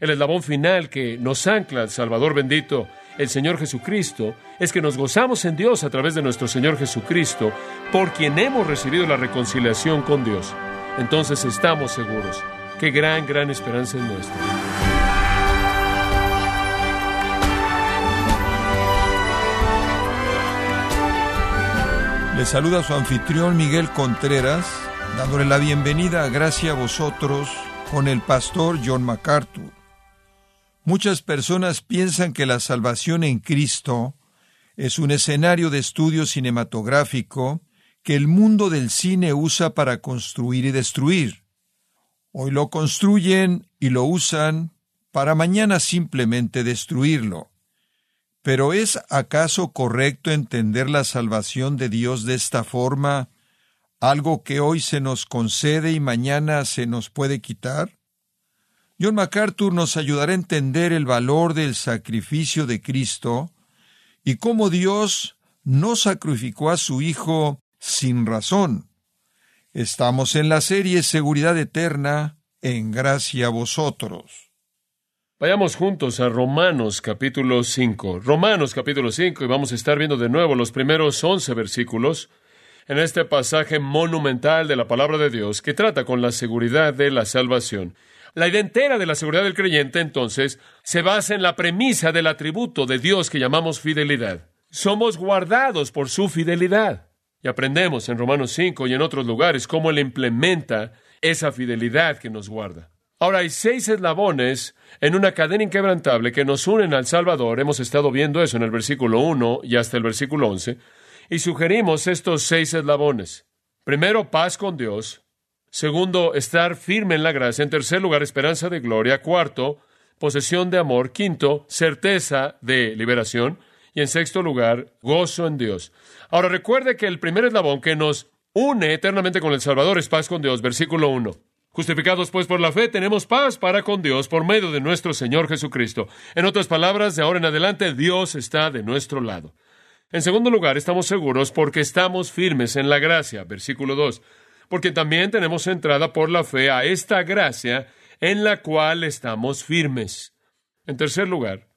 El eslabón final que nos ancla al Salvador bendito, el Señor Jesucristo, es que nos gozamos en Dios a través de nuestro Señor Jesucristo, por quien hemos recibido la reconciliación con Dios. Entonces estamos seguros. Qué gran, gran esperanza es nuestra. Le saluda su anfitrión Miguel Contreras, dándole la bienvenida a Gracia a vosotros con el pastor John MacArthur. Muchas personas piensan que la salvación en Cristo es un escenario de estudio cinematográfico que el mundo del cine usa para construir y destruir. Hoy lo construyen y lo usan para mañana simplemente destruirlo. Pero ¿es acaso correcto entender la salvación de Dios de esta forma, algo que hoy se nos concede y mañana se nos puede quitar? John MacArthur nos ayudará a entender el valor del sacrificio de Cristo y cómo Dios no sacrificó a su Hijo sin razón. Estamos en la serie Seguridad Eterna, en gracia a vosotros. Vayamos juntos a Romanos capítulo 5. Romanos capítulo 5 y vamos a estar viendo de nuevo los primeros 11 versículos en este pasaje monumental de la palabra de Dios que trata con la seguridad de la salvación. La idea entera de la seguridad del creyente entonces se basa en la premisa del atributo de Dios que llamamos fidelidad. Somos guardados por su fidelidad. Y aprendemos en Romanos 5 y en otros lugares cómo Él implementa esa fidelidad que nos guarda. Ahora hay seis eslabones en una cadena inquebrantable que nos unen al Salvador. Hemos estado viendo eso en el versículo 1 y hasta el versículo 11. Y sugerimos estos seis eslabones. Primero, paz con Dios. Segundo, estar firme en la gracia. En tercer lugar, esperanza de gloria. Cuarto, posesión de amor. Quinto, certeza de liberación. Y en sexto lugar, gozo en Dios. Ahora recuerde que el primer eslabón que nos une eternamente con el Salvador es paz con Dios. Versículo 1. Justificados pues por la fe, tenemos paz para con Dios por medio de nuestro Señor Jesucristo. En otras palabras, de ahora en adelante, Dios está de nuestro lado. En segundo lugar, estamos seguros porque estamos firmes en la gracia. Versículo 2. Porque también tenemos entrada por la fe a esta gracia en la cual estamos firmes. En tercer lugar,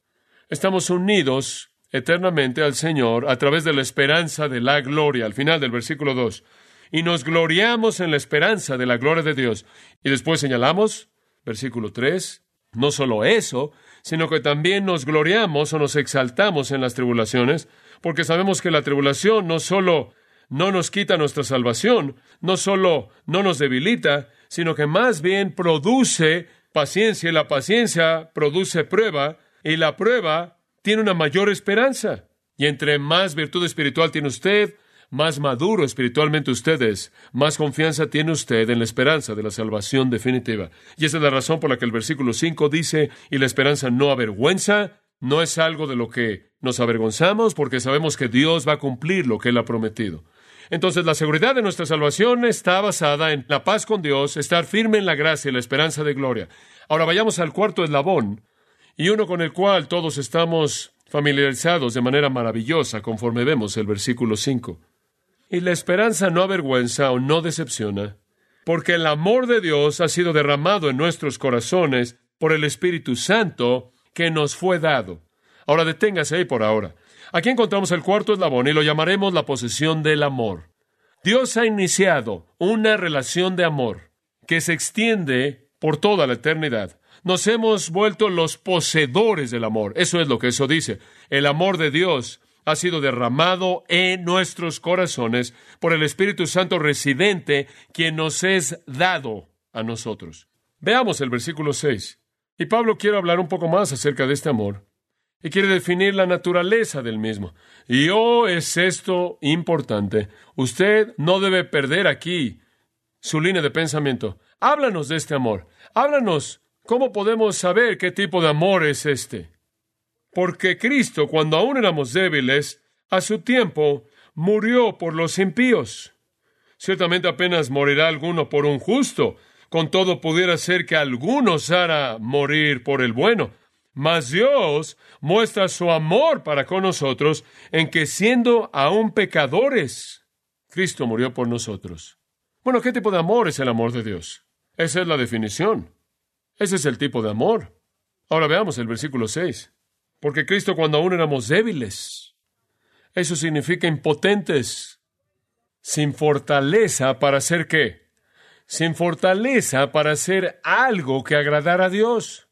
estamos unidos eternamente al Señor a través de la esperanza de la gloria. Al final del versículo 2 y nos gloriamos en la esperanza de la gloria de Dios. Y después señalamos, versículo 3, no solo eso, sino que también nos gloriamos o nos exaltamos en las tribulaciones, porque sabemos que la tribulación no solo no nos quita nuestra salvación, no solo no nos debilita, sino que más bien produce paciencia, y la paciencia produce prueba, y la prueba tiene una mayor esperanza. Y entre más virtud espiritual tiene usted, más maduro espiritualmente ustedes, más confianza tiene usted en la esperanza de la salvación definitiva. Y esa es la razón por la que el versículo 5 dice, y la esperanza no avergüenza, no es algo de lo que nos avergonzamos porque sabemos que Dios va a cumplir lo que Él ha prometido. Entonces la seguridad de nuestra salvación está basada en la paz con Dios, estar firme en la gracia y la esperanza de gloria. Ahora vayamos al cuarto eslabón, y uno con el cual todos estamos familiarizados de manera maravillosa conforme vemos el versículo 5. Y la esperanza no avergüenza o no decepciona, porque el amor de Dios ha sido derramado en nuestros corazones por el Espíritu Santo que nos fue dado. Ahora deténgase ahí por ahora. Aquí encontramos el cuarto eslabón y lo llamaremos la posesión del amor. Dios ha iniciado una relación de amor que se extiende por toda la eternidad. Nos hemos vuelto los poseedores del amor. Eso es lo que eso dice. El amor de Dios ha sido derramado en nuestros corazones por el Espíritu Santo residente, quien nos es dado a nosotros. Veamos el versículo 6. Y Pablo quiere hablar un poco más acerca de este amor y quiere definir la naturaleza del mismo. Y oh, es esto importante. Usted no debe perder aquí su línea de pensamiento. Háblanos de este amor. Háblanos cómo podemos saber qué tipo de amor es este. Porque Cristo, cuando aún éramos débiles, a su tiempo murió por los impíos. Ciertamente apenas morirá alguno por un justo, con todo pudiera ser que alguno osara morir por el bueno. Mas Dios muestra su amor para con nosotros en que siendo aún pecadores, Cristo murió por nosotros. Bueno, ¿qué tipo de amor es el amor de Dios? Esa es la definición. Ese es el tipo de amor. Ahora veamos el versículo 6. Porque Cristo cuando aún éramos débiles, eso significa impotentes, sin fortaleza para hacer qué? Sin fortaleza para hacer algo que agradara a Dios,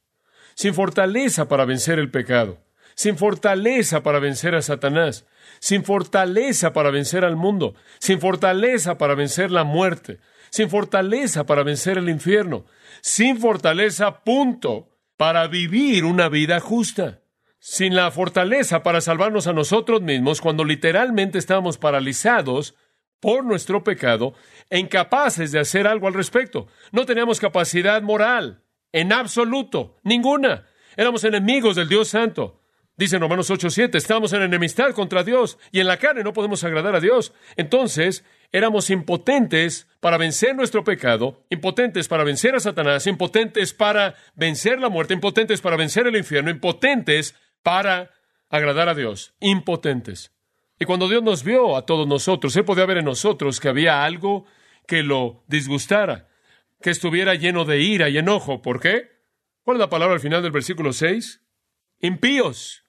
sin fortaleza para vencer el pecado, sin fortaleza para vencer a Satanás, sin fortaleza para vencer al mundo, sin fortaleza para vencer la muerte, sin fortaleza para vencer el infierno, sin fortaleza, punto, para vivir una vida justa, sin la fortaleza para salvarnos a nosotros mismos cuando literalmente estábamos paralizados por nuestro pecado e incapaces de hacer algo al respecto. No teníamos capacidad moral, en absoluto, ninguna. Éramos enemigos del Dios Santo. Dice en Romanos 8:7, estamos en enemistad contra Dios y en la carne no podemos agradar a Dios. Entonces, éramos impotentes para vencer nuestro pecado, impotentes para vencer a Satanás, impotentes para vencer la muerte, impotentes para vencer el infierno, impotentes para agradar a Dios, impotentes. Y cuando Dios nos vio a todos nosotros, Él podía ver en nosotros que había algo que lo disgustara, que estuviera lleno de ira y enojo. ¿Por qué? ¿Cuál es la palabra al final del versículo 6? Impíos.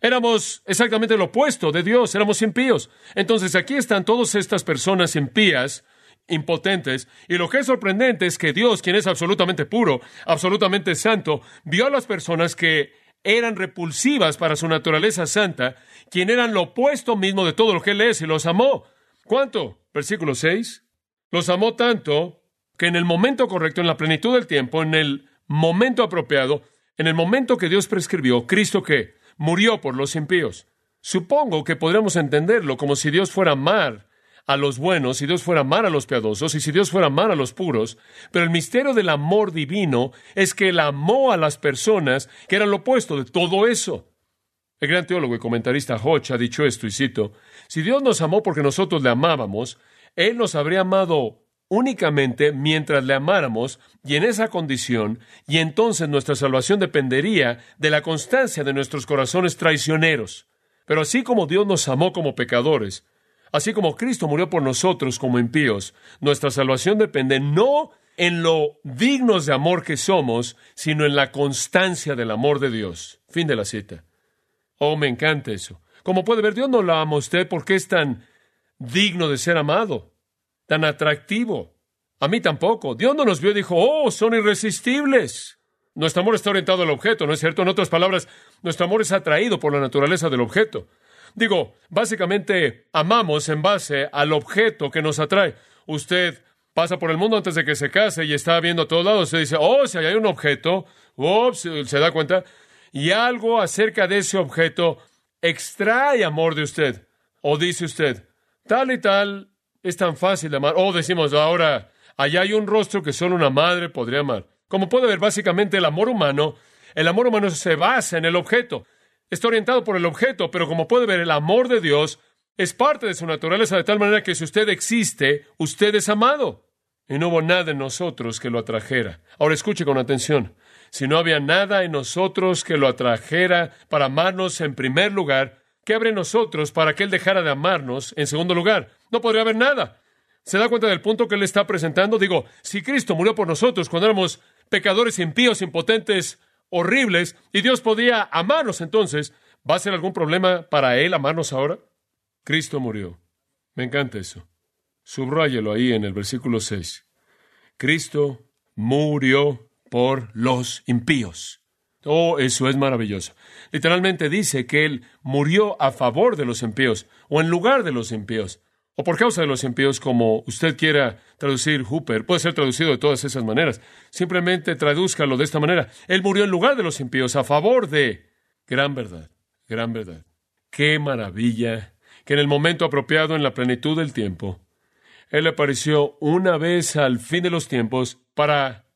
Éramos exactamente lo opuesto de Dios, éramos impíos. Entonces aquí están todas estas personas impías, impotentes, y lo que es sorprendente es que Dios, quien es absolutamente puro, absolutamente santo, vio a las personas que eran repulsivas para su naturaleza santa, quien eran lo opuesto mismo de todo lo que Él es, y los amó. ¿Cuánto? Versículo 6. Los amó tanto que en el momento correcto, en la plenitud del tiempo, en el momento apropiado, en el momento que Dios prescribió, Cristo que murió por los impíos. Supongo que podríamos entenderlo como si Dios fuera amar a los buenos, si Dios fuera amar a los piadosos y si Dios fuera amar a los puros, pero el misterio del amor divino es que Él amó a las personas que eran lo opuesto de todo eso. El gran teólogo y comentarista Hodge ha dicho esto, y cito, si Dios nos amó porque nosotros le amábamos, Él nos habría amado únicamente mientras le amáramos y en esa condición, y entonces nuestra salvación dependería de la constancia de nuestros corazones traicioneros. Pero así como Dios nos amó como pecadores, así como Cristo murió por nosotros como impíos, nuestra salvación depende no en lo dignos de amor que somos, sino en la constancia del amor de Dios. Fin de la cita. Oh, me encanta eso. Como puede ver, Dios no lo ama a usted porque es tan digno de ser amado tan atractivo. A mí tampoco. Dios no nos vio y dijo, oh, son irresistibles. Nuestro amor está orientado al objeto, ¿no es cierto? En otras palabras, nuestro amor es atraído por la naturaleza del objeto. Digo, básicamente amamos en base al objeto que nos atrae. Usted pasa por el mundo antes de que se case y está viendo a todos lados. Se dice, oh, si hay un objeto, ups, se da cuenta. Y algo acerca de ese objeto extrae amor de usted. O dice usted, tal y tal es tan fácil amar. Oh, decimos ahora, allá hay un rostro que solo una madre podría amar. Como puede ver, básicamente el amor humano, el amor humano se basa en el objeto. Está orientado por el objeto, pero como puede ver, el amor de Dios es parte de su naturaleza de tal manera que si usted existe, usted es amado. Y no hubo nada en nosotros que lo atrajera. Ahora escuche con atención. Si no había nada en nosotros que lo atrajera para amarnos en primer lugar, ¿qué abre nosotros para que Él dejara de amarnos en segundo lugar? No podría haber nada. ¿Se da cuenta del punto que Él está presentando? Digo, si Cristo murió por nosotros cuando éramos pecadores impíos, impotentes, horribles, y Dios podía amarnos entonces, ¿va a ser algún problema para Él amarnos ahora? Cristo murió. Me encanta eso. Subráyelo ahí en el versículo 6. Cristo murió por los impíos. Oh, eso es maravilloso. Literalmente dice que Él murió a favor de los impíos o en lugar de los impíos o por causa de los impíos, como usted quiera traducir Hooper, puede ser traducido de todas esas maneras. Simplemente tradúzcalo de esta manera. Él murió en lugar de los impíos, a favor de... Gran verdad, gran verdad. Qué maravilla que en el momento apropiado, en la plenitud del tiempo, Él apareció una vez al fin de los tiempos para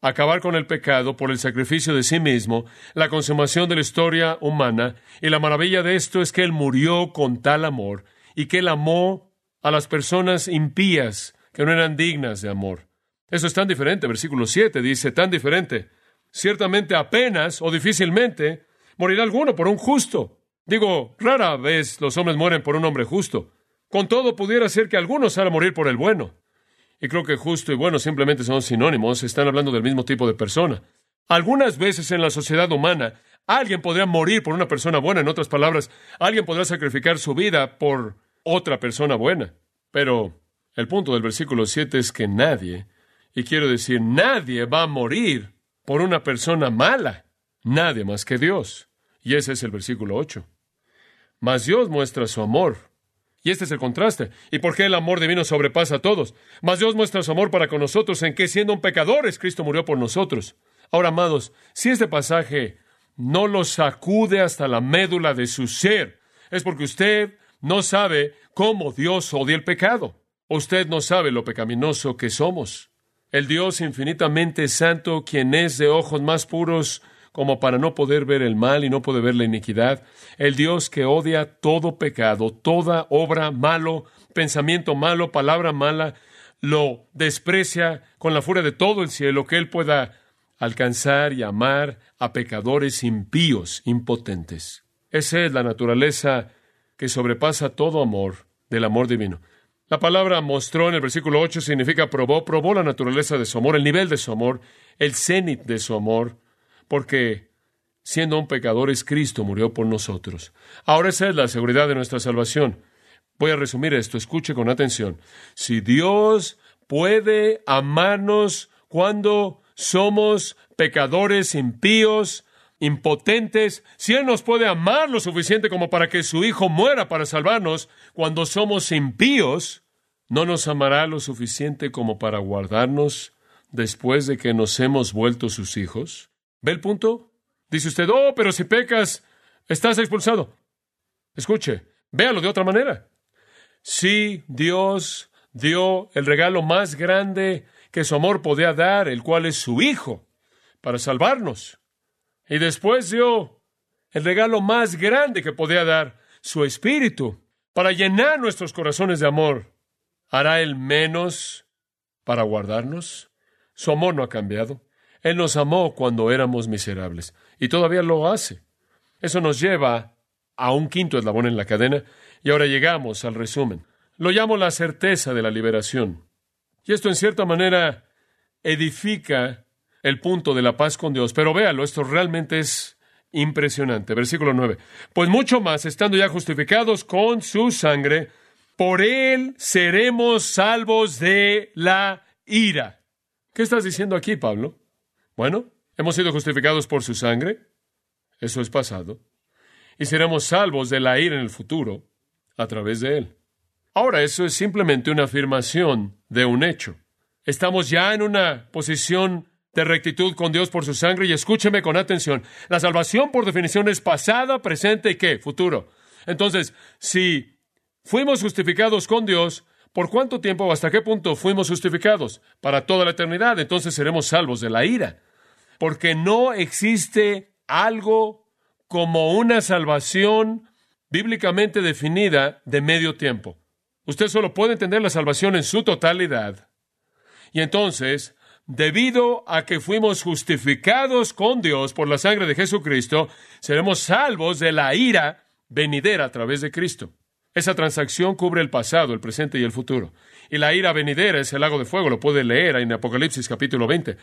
acabar con el pecado por el sacrificio de sí mismo, la consumación de la historia humana, y la maravilla de esto es que Él murió con tal amor y que Él amó a las personas impías que no eran dignas de amor. Eso es tan diferente. Versículo 7 dice, tan diferente. Ciertamente apenas o difícilmente morirá alguno por un justo. Digo, rara vez los hombres mueren por un hombre justo. Con todo, pudiera ser que algunos hagan morir por el bueno. Y creo que justo y bueno simplemente son sinónimos, están hablando del mismo tipo de persona. Algunas veces en la sociedad humana, alguien podría morir por una persona buena, en otras palabras, alguien podrá sacrificar su vida por otra persona buena. Pero el punto del versículo 7 es que nadie, y quiero decir, nadie va a morir por una persona mala, nadie más que Dios. Y ese es el versículo 8. Mas Dios muestra su amor. Y este es el contraste. ¿Y por qué el amor divino sobrepasa a todos? Mas Dios muestra su amor para con nosotros en que siendo un pecadores, Cristo murió por nosotros. Ahora, amados, si este pasaje no lo sacude hasta la médula de su ser, es porque usted no sabe cómo Dios odia el pecado. Usted no sabe lo pecaminoso que somos. El Dios infinitamente santo, quien es de ojos más puros como para no poder ver el mal y no poder ver la iniquidad, el Dios que odia todo pecado, toda obra malo, pensamiento malo, palabra mala, lo desprecia con la furia de todo el cielo, que Él pueda alcanzar y amar a pecadores impíos, impotentes. Esa es la naturaleza que sobrepasa todo amor del amor divino. La palabra mostró en el versículo 8 significa probó, probó la naturaleza de su amor, el nivel de su amor, el cenit de su amor, porque siendo un pecador es Cristo, murió por nosotros. Ahora esa es la seguridad de nuestra salvación. Voy a resumir esto, escuche con atención. Si Dios puede amarnos cuando somos pecadores impíos, impotentes, si Él nos puede amar lo suficiente como para que su Hijo muera para salvarnos cuando somos impíos, ¿no nos amará lo suficiente como para guardarnos después de que nos hemos vuelto sus hijos? ¿Ve el punto? Dice usted, oh, pero si pecas, estás expulsado. Escuche, véalo de otra manera. Si Dios dio el regalo más grande que su amor podía dar, el cual es su Hijo, para salvarnos. Y después dio el regalo más grande que podía dar, su Espíritu, para llenar nuestros corazones de amor. ¿Hará Él menos para guardarnos? Su amor no ha cambiado. Él nos amó cuando éramos miserables y todavía lo hace. Eso nos lleva a un quinto eslabón en la cadena y ahora llegamos al resumen. Lo llamo la certeza de la liberación. Y esto en cierta manera edifica el punto de la paz con Dios. Pero véalo, esto realmente es impresionante. Versículo 9. Pues mucho más, estando ya justificados con su sangre, por él seremos salvos de la ira. ¿Qué estás diciendo aquí, Pablo? Bueno, hemos sido justificados por su sangre, eso es pasado, y seremos salvos de la ira en el futuro a través de él. Ahora, eso es simplemente una afirmación de un hecho. Estamos ya en una posición de rectitud con Dios por su sangre y escúcheme con atención. La salvación por definición es pasada, presente y qué? Futuro. Entonces, si fuimos justificados con Dios, ¿por cuánto tiempo o hasta qué punto fuimos justificados? Para toda la eternidad. Entonces seremos salvos de la ira porque no existe algo como una salvación bíblicamente definida de medio tiempo. Usted solo puede entender la salvación en su totalidad. Y entonces, debido a que fuimos justificados con Dios por la sangre de Jesucristo, seremos salvos de la ira venidera a través de Cristo. Esa transacción cubre el pasado, el presente y el futuro. Y la ira venidera es el lago de fuego, lo puede leer en Apocalipsis capítulo 20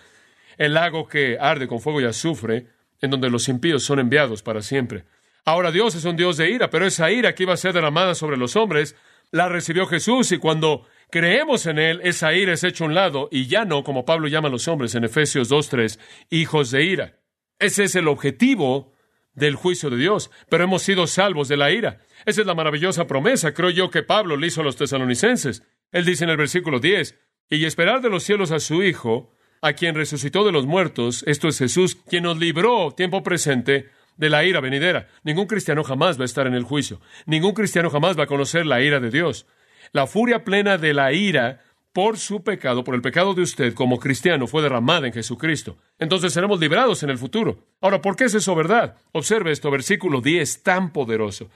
el lago que arde con fuego y azufre, en donde los impíos son enviados para siempre. Ahora Dios es un Dios de ira, pero esa ira que iba a ser derramada sobre los hombres, la recibió Jesús y cuando creemos en Él, esa ira es hecha a un lado y ya no, como Pablo llama a los hombres en Efesios 2.3, hijos de ira. Ese es el objetivo del juicio de Dios, pero hemos sido salvos de la ira. Esa es la maravillosa promesa, creo yo, que Pablo le hizo a los tesalonicenses. Él dice en el versículo 10, y esperar de los cielos a su Hijo, a quien resucitó de los muertos, esto es Jesús, quien nos libró tiempo presente de la ira venidera. Ningún cristiano jamás va a estar en el juicio. Ningún cristiano jamás va a conocer la ira de Dios. La furia plena de la ira por su pecado, por el pecado de usted como cristiano, fue derramada en Jesucristo. Entonces seremos librados en el futuro. Ahora, ¿por qué es eso verdad? Observe esto, versículo 10, tan poderoso.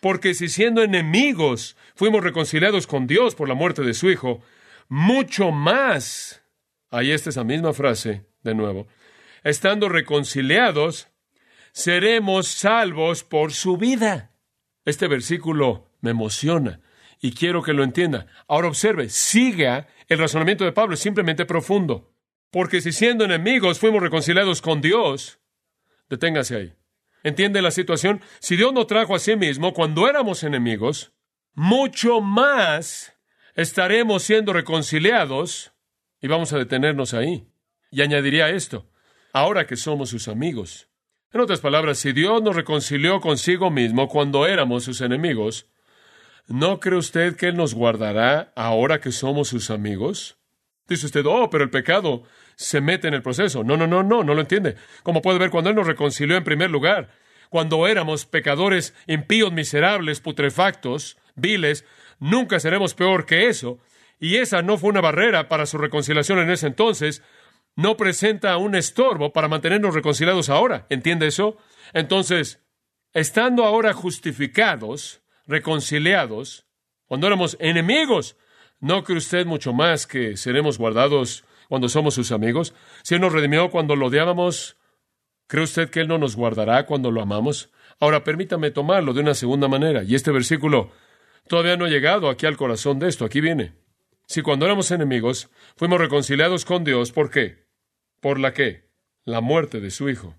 Porque si siendo enemigos fuimos reconciliados con Dios por la muerte de su Hijo, mucho más Ahí está esa misma frase de nuevo. Estando reconciliados, seremos salvos por su vida. Este versículo me emociona y quiero que lo entienda. Ahora observe, siga el razonamiento de Pablo, es simplemente profundo. Porque si siendo enemigos fuimos reconciliados con Dios, deténgase ahí. ¿Entiende la situación? Si Dios nos trajo a sí mismo cuando éramos enemigos, mucho más estaremos siendo reconciliados y vamos a detenernos ahí. Y añadiría esto, ahora que somos sus amigos. En otras palabras, si Dios nos reconcilió consigo mismo cuando éramos sus enemigos, ¿no cree usted que Él nos guardará ahora que somos sus amigos? Dice usted, oh, pero el pecado se mete en el proceso. No, no, no, no, no lo entiende. Como puede ver, cuando Él nos reconcilió en primer lugar, cuando éramos pecadores impíos, miserables, putrefactos, viles, nunca seremos peor que eso. Y esa no fue una barrera para su reconciliación en ese entonces. No presenta un estorbo para mantenernos reconciliados ahora. ¿Entiende eso? Entonces, estando ahora justificados, reconciliados, cuando éramos enemigos, ¿no cree usted mucho más que seremos guardados cuando somos sus amigos? Si Él nos redimió cuando lo odiábamos, ¿cree usted que Él no nos guardará cuando lo amamos? Ahora permítame tomarlo de una segunda manera, y este versículo todavía no ha llegado aquí al corazón de esto, aquí viene. Si cuando éramos enemigos fuimos reconciliados con Dios, ¿por qué? ¿Por la qué? La muerte de su Hijo.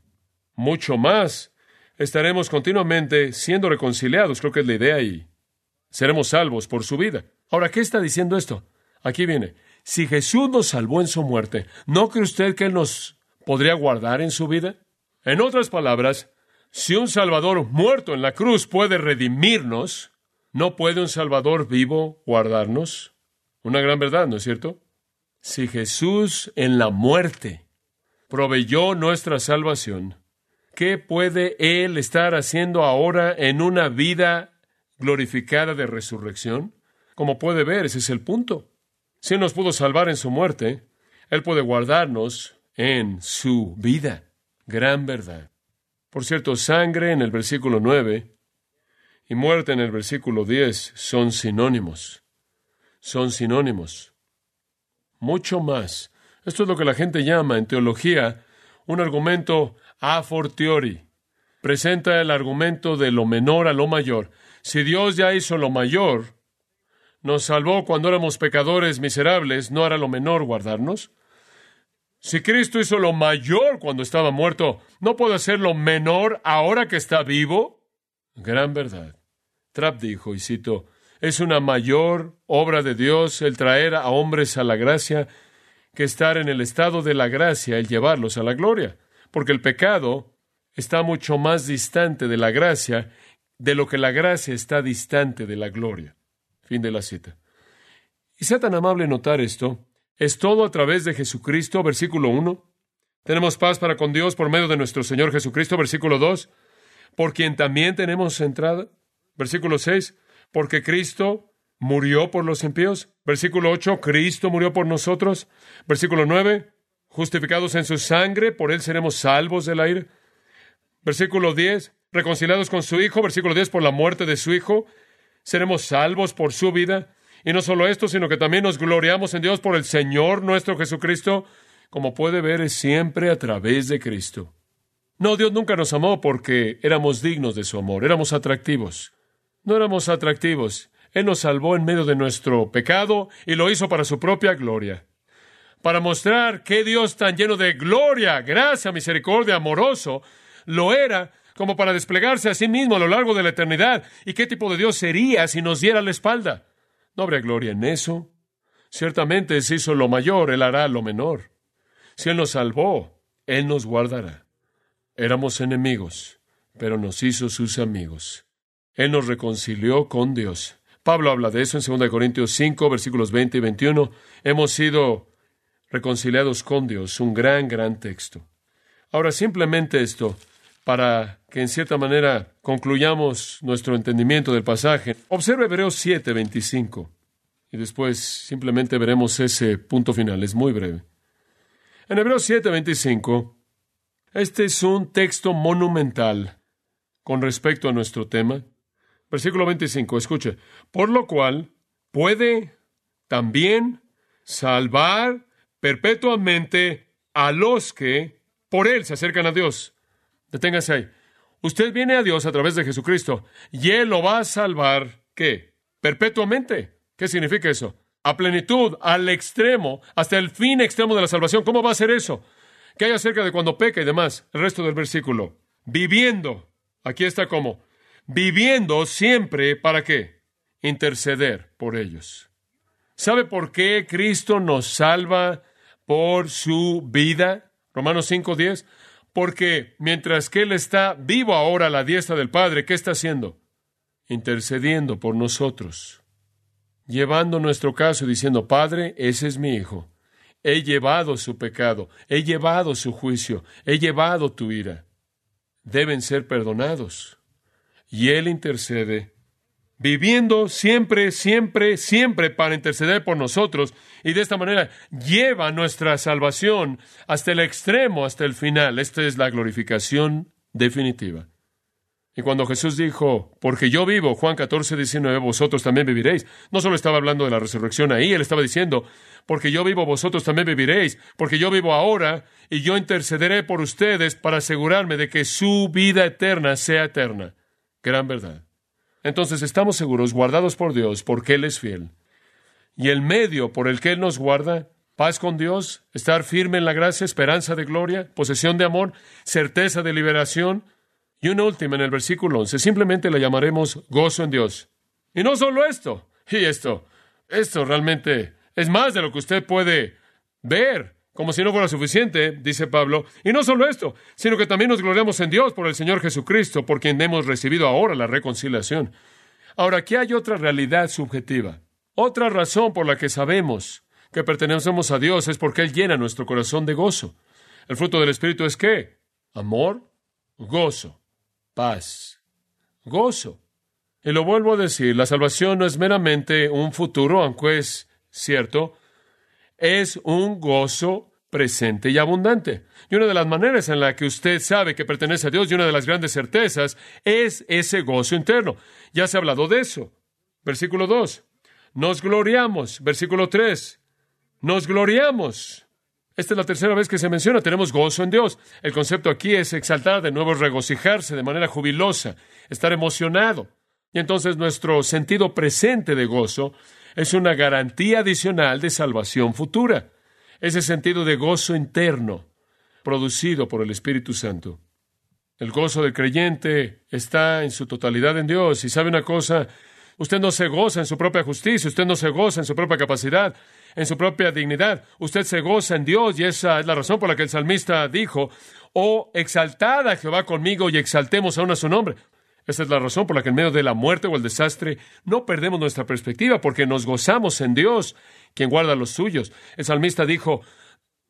Mucho más estaremos continuamente siendo reconciliados, creo que es la idea, y seremos salvos por su vida. Ahora, ¿qué está diciendo esto? Aquí viene. Si Jesús nos salvó en su muerte, ¿no cree usted que Él nos podría guardar en su vida? En otras palabras, si un Salvador muerto en la cruz puede redimirnos, ¿no puede un Salvador vivo guardarnos? Una gran verdad, ¿no es cierto? Si Jesús en la muerte proveyó nuestra salvación, ¿qué puede Él estar haciendo ahora en una vida glorificada de resurrección? Como puede ver, ese es el punto. Si Él nos pudo salvar en su muerte, Él puede guardarnos en su vida. Gran verdad. Por cierto, sangre en el versículo 9 y muerte en el versículo 10 son sinónimos. Son sinónimos. Mucho más. Esto es lo que la gente llama en teología un argumento a fortiori. Presenta el argumento de lo menor a lo mayor. Si Dios ya hizo lo mayor, nos salvó cuando éramos pecadores miserables, ¿no hará lo menor guardarnos? Si Cristo hizo lo mayor cuando estaba muerto, ¿no puede hacer lo menor ahora que está vivo? Gran verdad. Trapp dijo, y cito, es una mayor obra de Dios el traer a hombres a la gracia que estar en el estado de la gracia, el llevarlos a la gloria, porque el pecado está mucho más distante de la gracia de lo que la gracia está distante de la gloria. Fin de la cita. Y sea tan amable notar esto, es todo a través de Jesucristo, versículo 1. Tenemos paz para con Dios por medio de nuestro Señor Jesucristo, versículo 2, por quien también tenemos entrada. Versículo 6, porque Cristo murió por los impíos. Versículo 8, Cristo murió por nosotros. Versículo 9, justificados en su sangre, por él seremos salvos del aire. Versículo 10, reconciliados con su Hijo. Versículo 10, por la muerte de su Hijo, seremos salvos por su vida. Y no solo esto, sino que también nos gloriamos en Dios por el Señor nuestro Jesucristo. Como puede ver, es siempre a través de Cristo. No, Dios nunca nos amó porque éramos dignos de su amor, éramos atractivos. No éramos atractivos. Él nos salvó en medio de nuestro pecado y lo hizo para su propia gloria. Para mostrar que Dios tan lleno de gloria, gracia, misericordia, amoroso, lo era como para desplegarse a sí mismo a lo largo de la eternidad. ¿Y qué tipo de Dios sería si nos diera la espalda? No habría gloria en eso. Ciertamente si hizo lo mayor, Él hará lo menor. Si Él nos salvó, Él nos guardará. Éramos enemigos, pero nos hizo sus amigos. Él nos reconcilió con Dios. Pablo habla de eso en 2 Corintios 5, versículos 20 y 21. Hemos sido reconciliados con Dios. Un gran, gran texto. Ahora, simplemente esto, para que en cierta manera concluyamos nuestro entendimiento del pasaje. Observe Hebreos 7, 25. Y después simplemente veremos ese punto final. Es muy breve. En Hebreos 7, 25, este es un texto monumental con respecto a nuestro tema. Versículo 25, escuche. Por lo cual puede también salvar perpetuamente a los que por él se acercan a Dios. Deténgase ahí. Usted viene a Dios a través de Jesucristo y Él lo va a salvar, ¿qué? Perpetuamente. ¿Qué significa eso? a plenitud, al extremo, hasta el fin extremo de la salvación. ¿Cómo va a ser eso? ¿Qué hay acerca de cuando peca y demás? El resto del versículo. Viviendo. Aquí está como. Viviendo siempre, ¿para qué? Interceder por ellos. ¿Sabe por qué Cristo nos salva por su vida? Romanos 5:10. Porque mientras que Él está vivo ahora a la diestra del Padre, ¿qué está haciendo? Intercediendo por nosotros. Llevando nuestro caso y diciendo, Padre, ese es mi Hijo. He llevado su pecado, he llevado su juicio, he llevado tu ira. Deben ser perdonados. Y Él intercede viviendo siempre, siempre, siempre para interceder por nosotros y de esta manera lleva nuestra salvación hasta el extremo, hasta el final. Esta es la glorificación definitiva. Y cuando Jesús dijo, porque yo vivo, Juan 14, 19, vosotros también viviréis, no solo estaba hablando de la resurrección ahí, él estaba diciendo, porque yo vivo, vosotros también viviréis, porque yo vivo ahora y yo intercederé por ustedes para asegurarme de que su vida eterna sea eterna. Gran verdad. Entonces estamos seguros, guardados por Dios, porque Él es fiel. Y el medio por el que Él nos guarda, paz con Dios, estar firme en la gracia, esperanza de gloria, posesión de amor, certeza de liberación. Y una última en el versículo 11, simplemente la llamaremos gozo en Dios. Y no solo esto, y esto, esto realmente es más de lo que usted puede ver como si no fuera suficiente, dice Pablo. Y no solo esto, sino que también nos gloriamos en Dios por el Señor Jesucristo, por quien hemos recibido ahora la reconciliación. Ahora, aquí hay otra realidad subjetiva. Otra razón por la que sabemos que pertenecemos a Dios es porque Él llena nuestro corazón de gozo. El fruto del Espíritu es qué? Amor, gozo, paz, gozo. Y lo vuelvo a decir, la salvación no es meramente un futuro, aunque es cierto, es un gozo presente y abundante. Y una de las maneras en la que usted sabe que pertenece a Dios y una de las grandes certezas es ese gozo interno. Ya se ha hablado de eso. Versículo 2. Nos gloriamos. Versículo 3. Nos gloriamos. Esta es la tercera vez que se menciona. Tenemos gozo en Dios. El concepto aquí es exaltar, de nuevo regocijarse de manera jubilosa, estar emocionado. Y entonces nuestro sentido presente de gozo es una garantía adicional de salvación futura. Ese sentido de gozo interno producido por el Espíritu Santo. El gozo del creyente está en su totalidad en Dios. Y sabe una cosa, usted no se goza en su propia justicia, usted no se goza en su propia capacidad, en su propia dignidad. Usted se goza en Dios y esa es la razón por la que el salmista dijo, oh, exaltad a Jehová conmigo y exaltemos aún a su nombre. Esa es la razón por la que en medio de la muerte o el desastre no perdemos nuestra perspectiva, porque nos gozamos en Dios, quien guarda los suyos. El salmista dijo,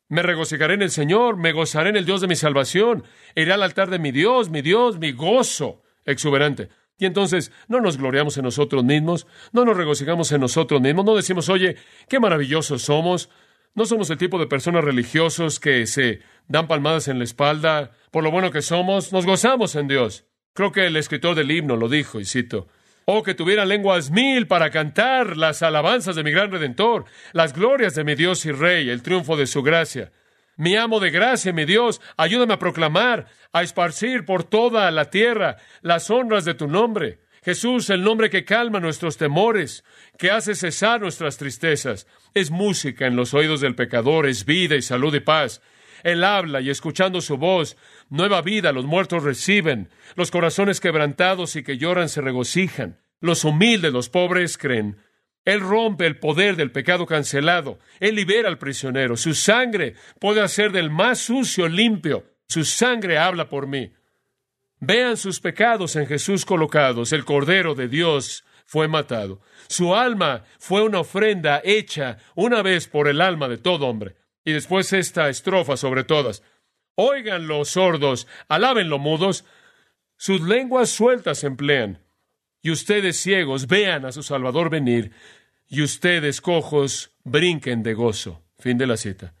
me regocijaré en el Señor, me gozaré en el Dios de mi salvación, iré al altar de mi Dios, mi Dios, mi gozo exuberante. Y entonces no nos gloriamos en nosotros mismos, no nos regocijamos en nosotros mismos, no decimos, oye, qué maravillosos somos. No somos el tipo de personas religiosos que se dan palmadas en la espalda por lo bueno que somos, nos gozamos en Dios. Creo que el escritor del himno lo dijo, y cito, Oh, que tuviera lenguas mil para cantar las alabanzas de mi gran redentor, las glorias de mi Dios y Rey, el triunfo de su gracia. Mi amo de gracia, mi Dios, ayúdame a proclamar, a esparcir por toda la tierra las honras de tu nombre. Jesús, el nombre que calma nuestros temores, que hace cesar nuestras tristezas, es música en los oídos del pecador, es vida y salud y paz. Él habla y escuchando su voz, nueva vida los muertos reciben, los corazones quebrantados y que lloran se regocijan, los humildes, los pobres creen. Él rompe el poder del pecado cancelado, Él libera al prisionero, su sangre puede hacer del más sucio limpio, su sangre habla por mí. Vean sus pecados en Jesús colocados, el Cordero de Dios fue matado. Su alma fue una ofrenda hecha una vez por el alma de todo hombre. Y después esta estrofa sobre todas. Oigan los sordos, alaben los mudos, sus lenguas sueltas emplean. Y ustedes ciegos vean a su Salvador venir, y ustedes cojos brinquen de gozo. Fin de la cita.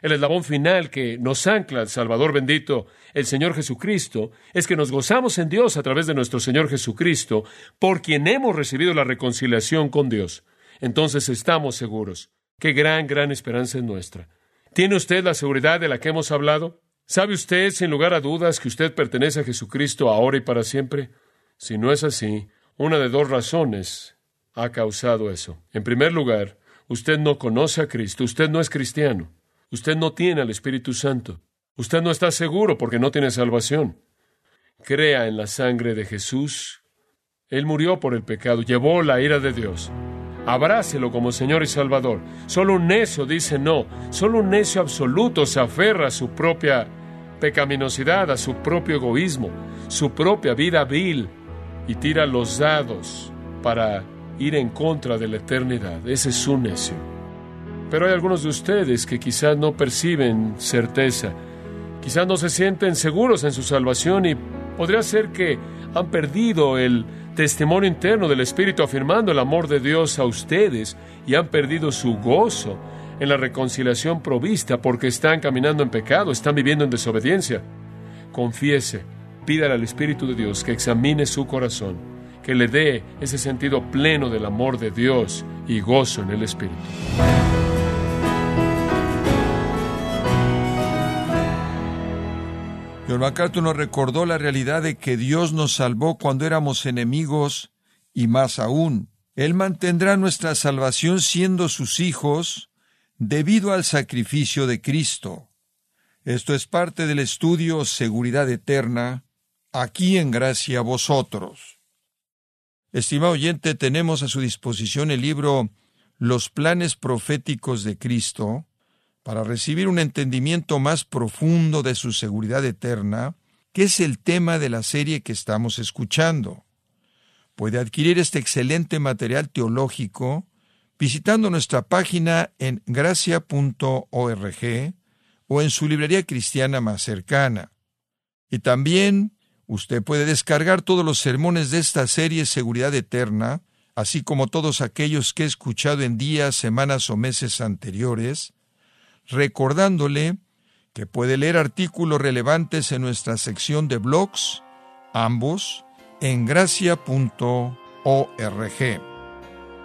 El eslabón final que nos ancla al Salvador bendito, el Señor Jesucristo, es que nos gozamos en Dios a través de nuestro Señor Jesucristo, por quien hemos recibido la reconciliación con Dios. Entonces estamos seguros. Qué gran, gran esperanza es nuestra. ¿Tiene usted la seguridad de la que hemos hablado? ¿Sabe usted, sin lugar a dudas, que usted pertenece a Jesucristo ahora y para siempre? Si no es así, una de dos razones ha causado eso. En primer lugar, Usted no conoce a Cristo, usted no es cristiano, usted no tiene al Espíritu Santo, usted no está seguro porque no tiene salvación. Crea en la sangre de Jesús. Él murió por el pecado, llevó la ira de Dios. Abrácelo como Señor y Salvador. Solo un necio dice no. Solo un necio absoluto se aferra a su propia pecaminosidad, a su propio egoísmo, su propia vida vil y tira los dados para ir en contra de la eternidad. Ese es un necio. Pero hay algunos de ustedes que quizás no perciben certeza, quizás no se sienten seguros en su salvación y podría ser que han perdido el testimonio interno del Espíritu afirmando el amor de Dios a ustedes y han perdido su gozo en la reconciliación provista porque están caminando en pecado, están viviendo en desobediencia. Confiese, pídale al Espíritu de Dios que examine su corazón, que le dé ese sentido pleno del amor de Dios y gozo en el Espíritu. John MacArthur nos recordó la realidad de que Dios nos salvó cuando éramos enemigos y más aún, Él mantendrá nuestra salvación siendo sus hijos debido al sacrificio de Cristo. Esto es parte del estudio Seguridad Eterna, aquí en Gracia a vosotros. Estimado oyente, tenemos a su disposición el libro Los planes proféticos de Cristo, para recibir un entendimiento más profundo de su seguridad eterna, que es el tema de la serie que estamos escuchando. Puede adquirir este excelente material teológico visitando nuestra página en gracia.org o en su librería cristiana más cercana. Y también usted puede descargar todos los sermones de esta serie Seguridad Eterna, así como todos aquellos que he escuchado en días, semanas o meses anteriores, recordándole que puede leer artículos relevantes en nuestra sección de blogs, ambos en gracia.org.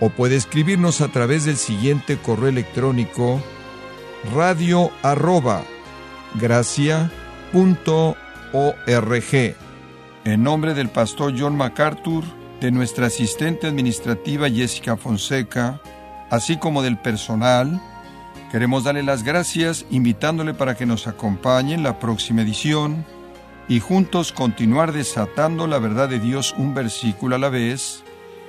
O puede escribirnos a través del siguiente correo electrónico radio arroba gracia punto org. En nombre del pastor John MacArthur, de nuestra asistente administrativa Jessica Fonseca, así como del personal, Queremos darle las gracias invitándole para que nos acompañe en la próxima edición y juntos continuar desatando la verdad de Dios un versículo a la vez